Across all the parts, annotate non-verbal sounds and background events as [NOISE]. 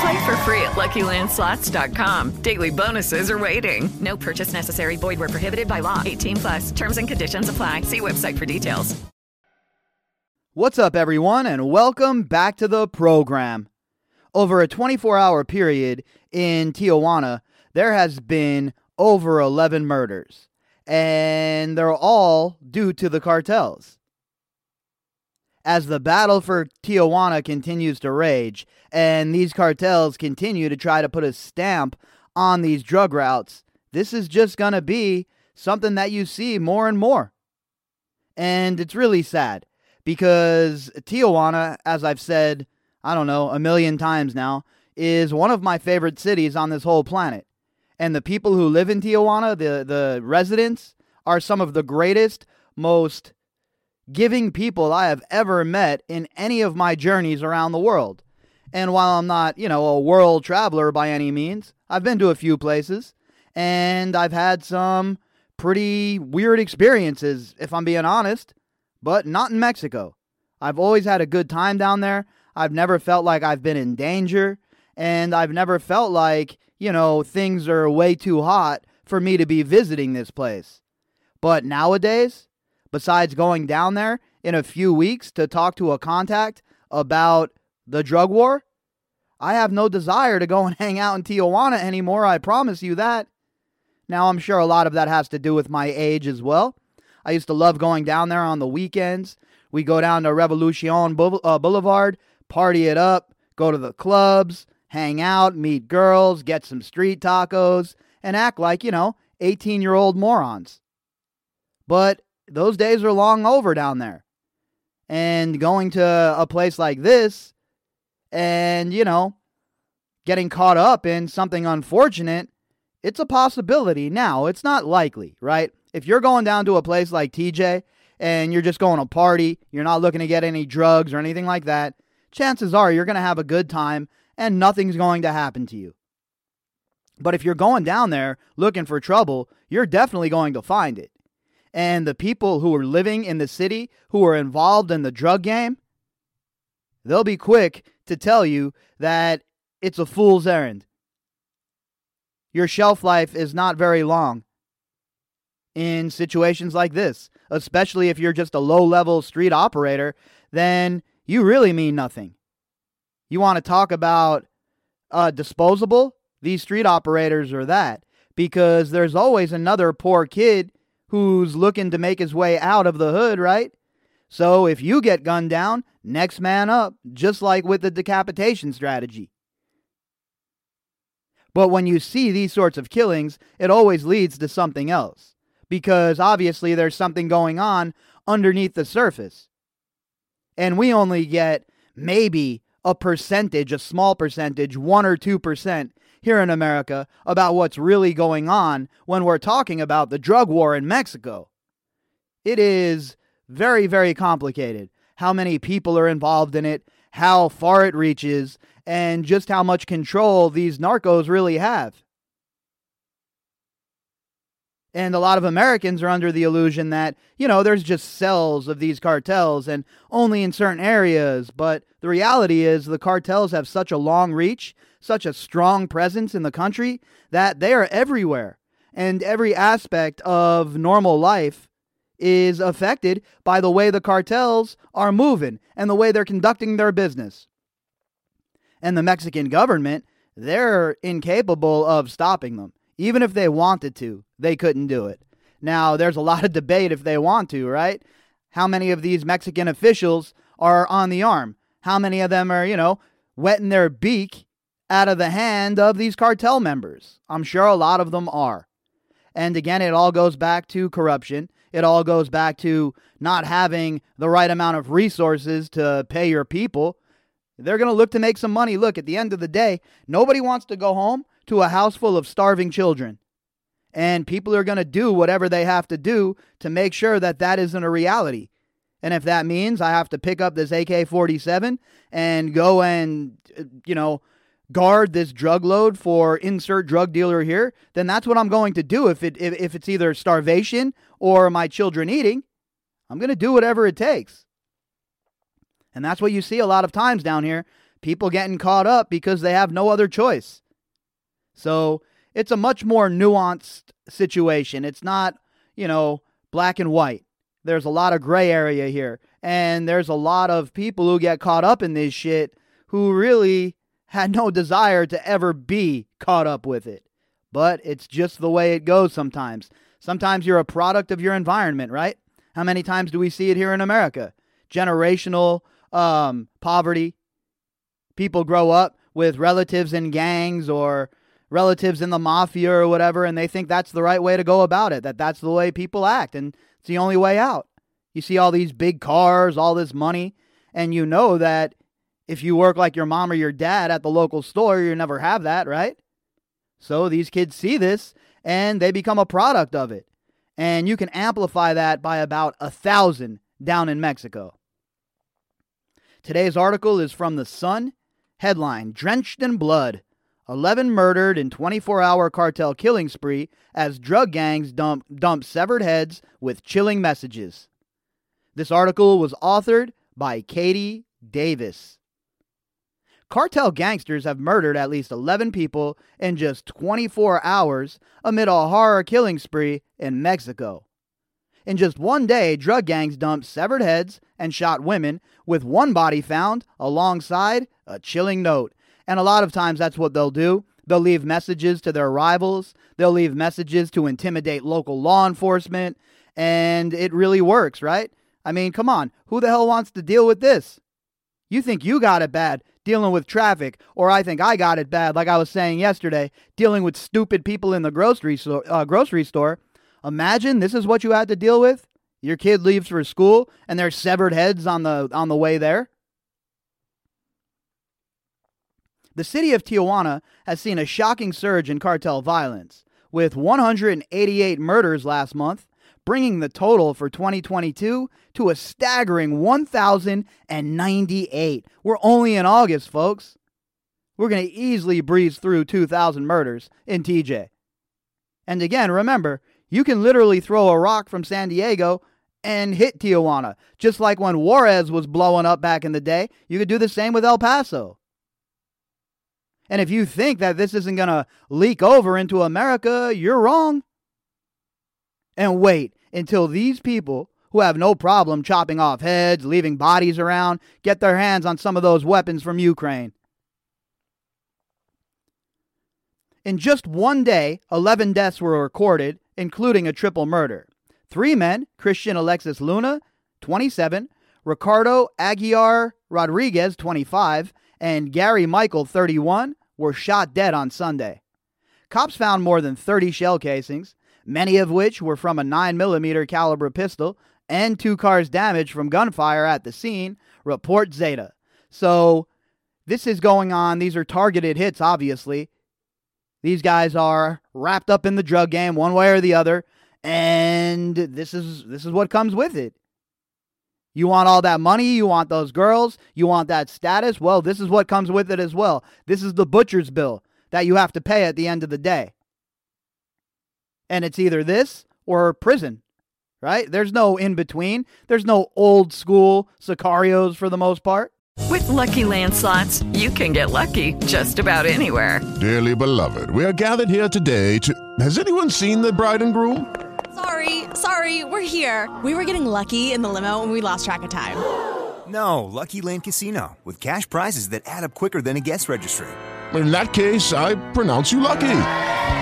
Play for free at LuckyLandSlots.com. Daily bonuses are waiting. No purchase necessary. Void where prohibited by law. 18 plus. Terms and conditions apply. See website for details. What's up, everyone, and welcome back to the program. Over a 24 hour period in Tijuana, there has been over 11 murders, and they're all due to the cartels. As the battle for Tijuana continues to rage, and these cartels continue to try to put a stamp on these drug routes, this is just going to be something that you see more and more. And it's really sad because Tijuana, as I've said, I don't know, a million times now, is one of my favorite cities on this whole planet. And the people who live in Tijuana, the, the residents, are some of the greatest, most giving people I have ever met in any of my journeys around the world. And while I'm not, you know, a world traveler by any means, I've been to a few places and I've had some pretty weird experiences, if I'm being honest, but not in Mexico. I've always had a good time down there. I've never felt like I've been in danger, and I've never felt like, you know, things are way too hot for me to be visiting this place. But nowadays, besides going down there in a few weeks to talk to a contact about the drug war, I have no desire to go and [LAUGHS] hang out in Tijuana anymore. I promise you that. Now, I'm sure a lot of that has to do with my age as well. I used to love going down there on the weekends. We go down to Revolucion uh, Boulevard, party it up, go to the clubs, hang out, meet girls, get some street tacos, and act like, you know, 18 year old morons. But those days are long over down there. And going to a place like this and, you know, getting caught up in something unfortunate, it's a possibility. Now, it's not likely, right? If you're going down to a place like TJ and you're just going to party, you're not looking to get any drugs or anything like that, chances are you're going to have a good time and nothing's going to happen to you. But if you're going down there looking for trouble, you're definitely going to find it. And the people who are living in the city who are involved in the drug game, they'll be quick to tell you that it's a fool's errand. Your shelf life is not very long in situations like this, especially if you're just a low level street operator, then you really mean nothing. You want to talk about uh, disposable? These street operators are that because there's always another poor kid who's looking to make his way out of the hood, right? So if you get gunned down, next man up, just like with the decapitation strategy. But when you see these sorts of killings, it always leads to something else. Because obviously there's something going on underneath the surface. And we only get maybe a percentage, a small percentage, 1 or 2% here in America about what's really going on when we're talking about the drug war in Mexico. It is very, very complicated how many people are involved in it, how far it reaches, and just how much control these narcos really have. And a lot of Americans are under the illusion that, you know, there's just cells of these cartels and only in certain areas. But the reality is the cartels have such a long reach, such a strong presence in the country, that they are everywhere. And every aspect of normal life is affected by the way the cartels are moving and the way they're conducting their business. And the Mexican government, they're incapable of stopping them. Even if they wanted to, they couldn't do it. Now, there's a lot of debate if they want to, right? how many of these Mexican officials are on the arm? How many of them are, you know, wetting their beak out of the hand of these cartel members? I'm sure a lot of them are. And again, it all goes back to corruption. It all goes back to not having the right amount of resources to pay your people. They're going to look to make some money. Look, at the end of the day, nobody wants to go home to a house full of starving children. And people are going to do whatever they have to do to make sure that that isn't a reality. And if that means I have to pick up this AK 47 and go and, uh, you know, guard this drug load for insert drug dealer here, then that's what I'm going to do. If, it, if, if it's either starvation or my children eating, I'm going to do whatever it takes. And that's what you see a lot of times down here people getting caught up because they have no other choice. So it's a much more nuanced situation. It's not, you know, black and white. There's a lot of gray area here. And there's a lot of people who get caught up in this shit who really had no desire to ever be caught up with it. But it's just the way it goes sometimes. Sometimes you're a product of your environment, right? How many times do we see it here in America? Generational um, poverty. People grow up with relatives in gangs or relatives in the mafia or whatever, and they think that's the right way to go about it, that that's the way people act, and it's the only way out. You see all these big cars, all this money, and you know that if you work like your mom or your dad at the local store, you never have that, right? So these kids see this and they become a product of it. And you can amplify that by about a thousand down in Mexico. Today's article is from The Sun. Headline Drenched in Blood 11 murdered in 24 hour cartel killing spree as drug gangs dump, dump severed heads with chilling messages. This article was authored by Katie Davis. Cartel gangsters have murdered at least 11 people in just 24 hours amid a horror killing spree in Mexico. In just one day, drug gangs dumped severed heads and shot women, with one body found alongside a chilling note and a lot of times that's what they'll do. They'll leave messages to their rivals, they'll leave messages to intimidate local law enforcement, and it really works, right? I mean, come on, who the hell wants to deal with this? You think you got it bad dealing with traffic, or I think I got it bad, like I was saying yesterday, dealing with stupid people in the grocery store. Uh, grocery store. Imagine this is what you had to deal with. Your kid leaves for school, and there's severed heads on the on the way there. The city of Tijuana has seen a shocking surge in cartel violence, with 188 murders last month, bringing the total for 2022 to a staggering 1,098. We're only in August, folks. We're going to easily breeze through 2,000 murders in TJ. And again, remember, you can literally throw a rock from San Diego and hit Tijuana. Just like when Juarez was blowing up back in the day, you could do the same with El Paso. And if you think that this isn't going to leak over into America, you're wrong. And wait until these people who have no problem chopping off heads, leaving bodies around, get their hands on some of those weapons from Ukraine. In just one day, 11 deaths were recorded, including a triple murder. Three men, Christian Alexis Luna, 27, Ricardo Aguiar Rodriguez, 25, and Gary Michael, 31, were shot dead on Sunday. Cops found more than 30 shell casings, many of which were from a 9mm caliber pistol, and two cars damaged from gunfire at the scene, report Zeta. So, this is going on. These are targeted hits, obviously. These guys are wrapped up in the drug game one way or the other, and this is this is what comes with it. You want all that money, you want those girls, you want that status. Well, this is what comes with it as well. This is the butcher's bill that you have to pay at the end of the day. And it's either this or prison, right? There's no in between. There's no old school Sicarios for the most part. With Lucky Land slots, you can get lucky just about anywhere. Dearly beloved, we are gathered here today to. Has anyone seen the bride and groom? Sorry, sorry, we're here. We were getting lucky in the limo and we lost track of time. [GASPS] No, Lucky Land Casino, with cash prizes that add up quicker than a guest registry. In that case, I pronounce you lucky.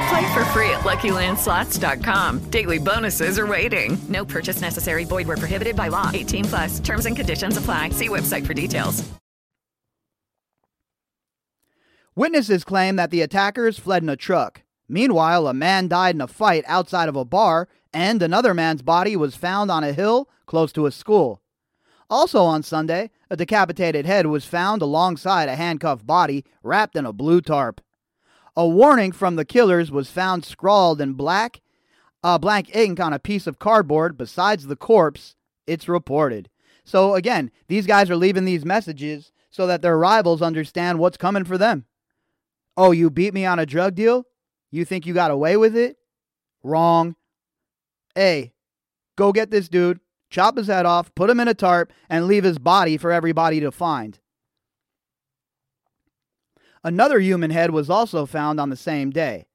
Play for free at LuckyLandSlots.com. Daily bonuses are waiting. No purchase necessary. Void were prohibited by law. 18 plus. Terms and conditions apply. See website for details. Witnesses claim that the attackers fled in a truck. Meanwhile, a man died in a fight outside of a bar, and another man's body was found on a hill close to a school. Also on Sunday, a decapitated head was found alongside a handcuffed body wrapped in a blue tarp. A warning from the killers was found scrawled in black, uh, blank ink on a piece of cardboard besides the corpse, it's reported. So again, these guys are leaving these messages so that their rivals understand what's coming for them. Oh, you beat me on a drug deal? You think you got away with it? Wrong. Hey, go get this dude, chop his head off, put him in a tarp, and leave his body for everybody to find. Another human head was also found on the same day.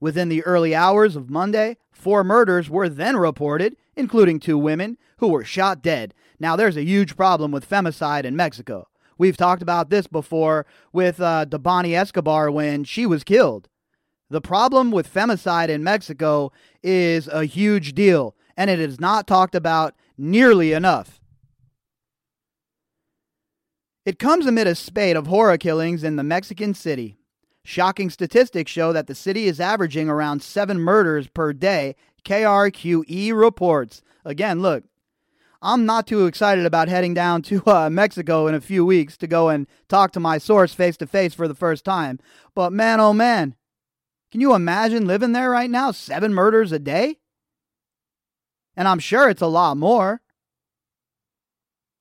Within the early hours of Monday, four murders were then reported, including two women who were shot dead. Now, there's a huge problem with femicide in Mexico. We've talked about this before with uh, Debanhi Escobar when she was killed. The problem with femicide in Mexico is a huge deal, and it is not talked about nearly enough. It comes amid a spate of horror killings in the Mexican city. Shocking statistics show that the city is averaging around seven murders per day, KRQE reports. Again, look, I'm not too excited about heading down to uh, Mexico in a few weeks to go and talk to my source face to face for the first time. But man, oh man, can you imagine living there right now? Seven murders a day? And I'm sure it's a lot more.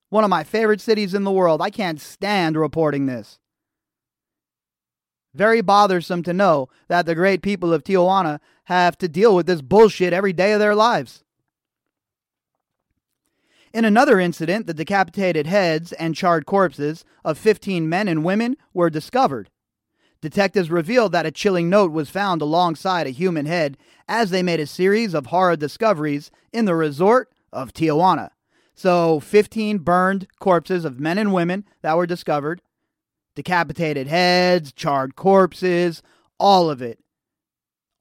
One of my favorite cities in the world. I can't stand reporting this. Very bothersome to know that the great people of Tijuana have to deal with this bullshit every day of their lives. In another incident, the decapitated heads and charred corpses of 15 men and women were discovered. Detectives revealed that a chilling note was found alongside a human head as they made a series of horror discoveries in the resort of Tijuana. So, 15 burned corpses of men and women that were discovered, decapitated heads, charred corpses, all of it.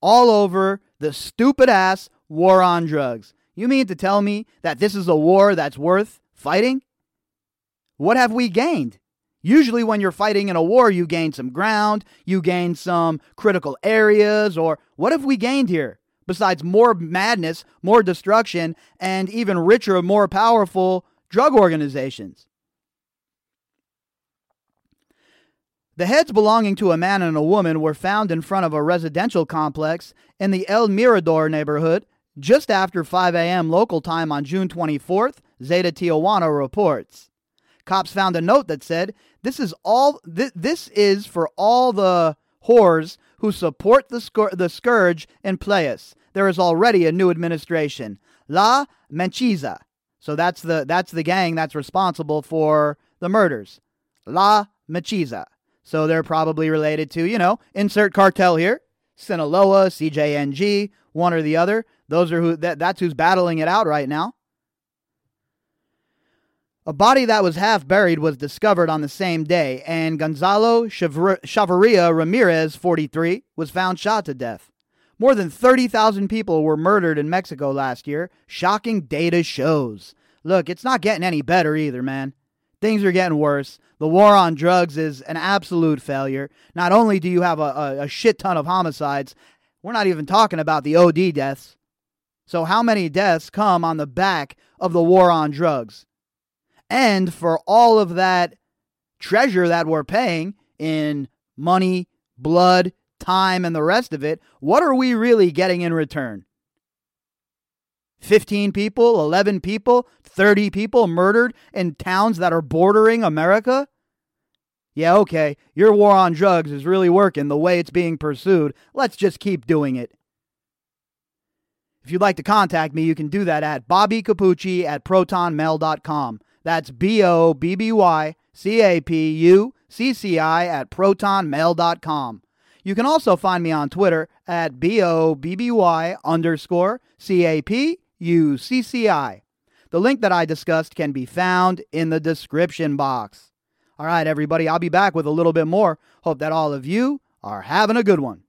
All over the stupid ass war on drugs. You mean to tell me that this is a war that's worth fighting? What have we gained? Usually, when you're fighting in a war, you gain some ground, you gain some critical areas, or what have we gained here? Besides more madness, more destruction, and even richer, more powerful drug organizations. The heads belonging to a man and a woman were found in front of a residential complex in the El Mirador neighborhood just after 5 a.m. local time on June 24th, Zeta Tijuana reports. Cops found a note that said, "This is all. Th- this is for all the whores who support the, scur- the scourge in Playas. There is already a new administration, La Menchiza. So that's the that's the gang that's responsible for the murders, La Menchiza. So they're probably related to you know insert cartel here, Sinaloa, CJNG, one or the other. Those are who that, that's who's battling it out right now. A body that was half buried was discovered on the same day, and Gonzalo Chavarria Ramirez, 43, was found shot to death. More than 30,000 people were murdered in Mexico last year. Shocking data shows. Look, it's not getting any better either, man. Things are getting worse. The war on drugs is an absolute failure. Not only do you have a, a, a shit ton of homicides, we're not even talking about the OD deaths. So, how many deaths come on the back of the war on drugs? And for all of that treasure that we're paying in money, blood, time, and the rest of it, what are we really getting in return? 15 people, 11 people, 30 people murdered in towns that are bordering America? Yeah, okay, your war on drugs is really working the way it's being pursued. Let's just keep doing it. If you'd like to contact me, you can do that at bobbycapucci at protonmail.com. That's B O B B Y C A P U C C I at protonmail.com. You can also find me on Twitter at B O B B Y underscore C A P U C C I. The link that I discussed can be found in the description box. All right, everybody, I'll be back with a little bit more. Hope that all of you are having a good one.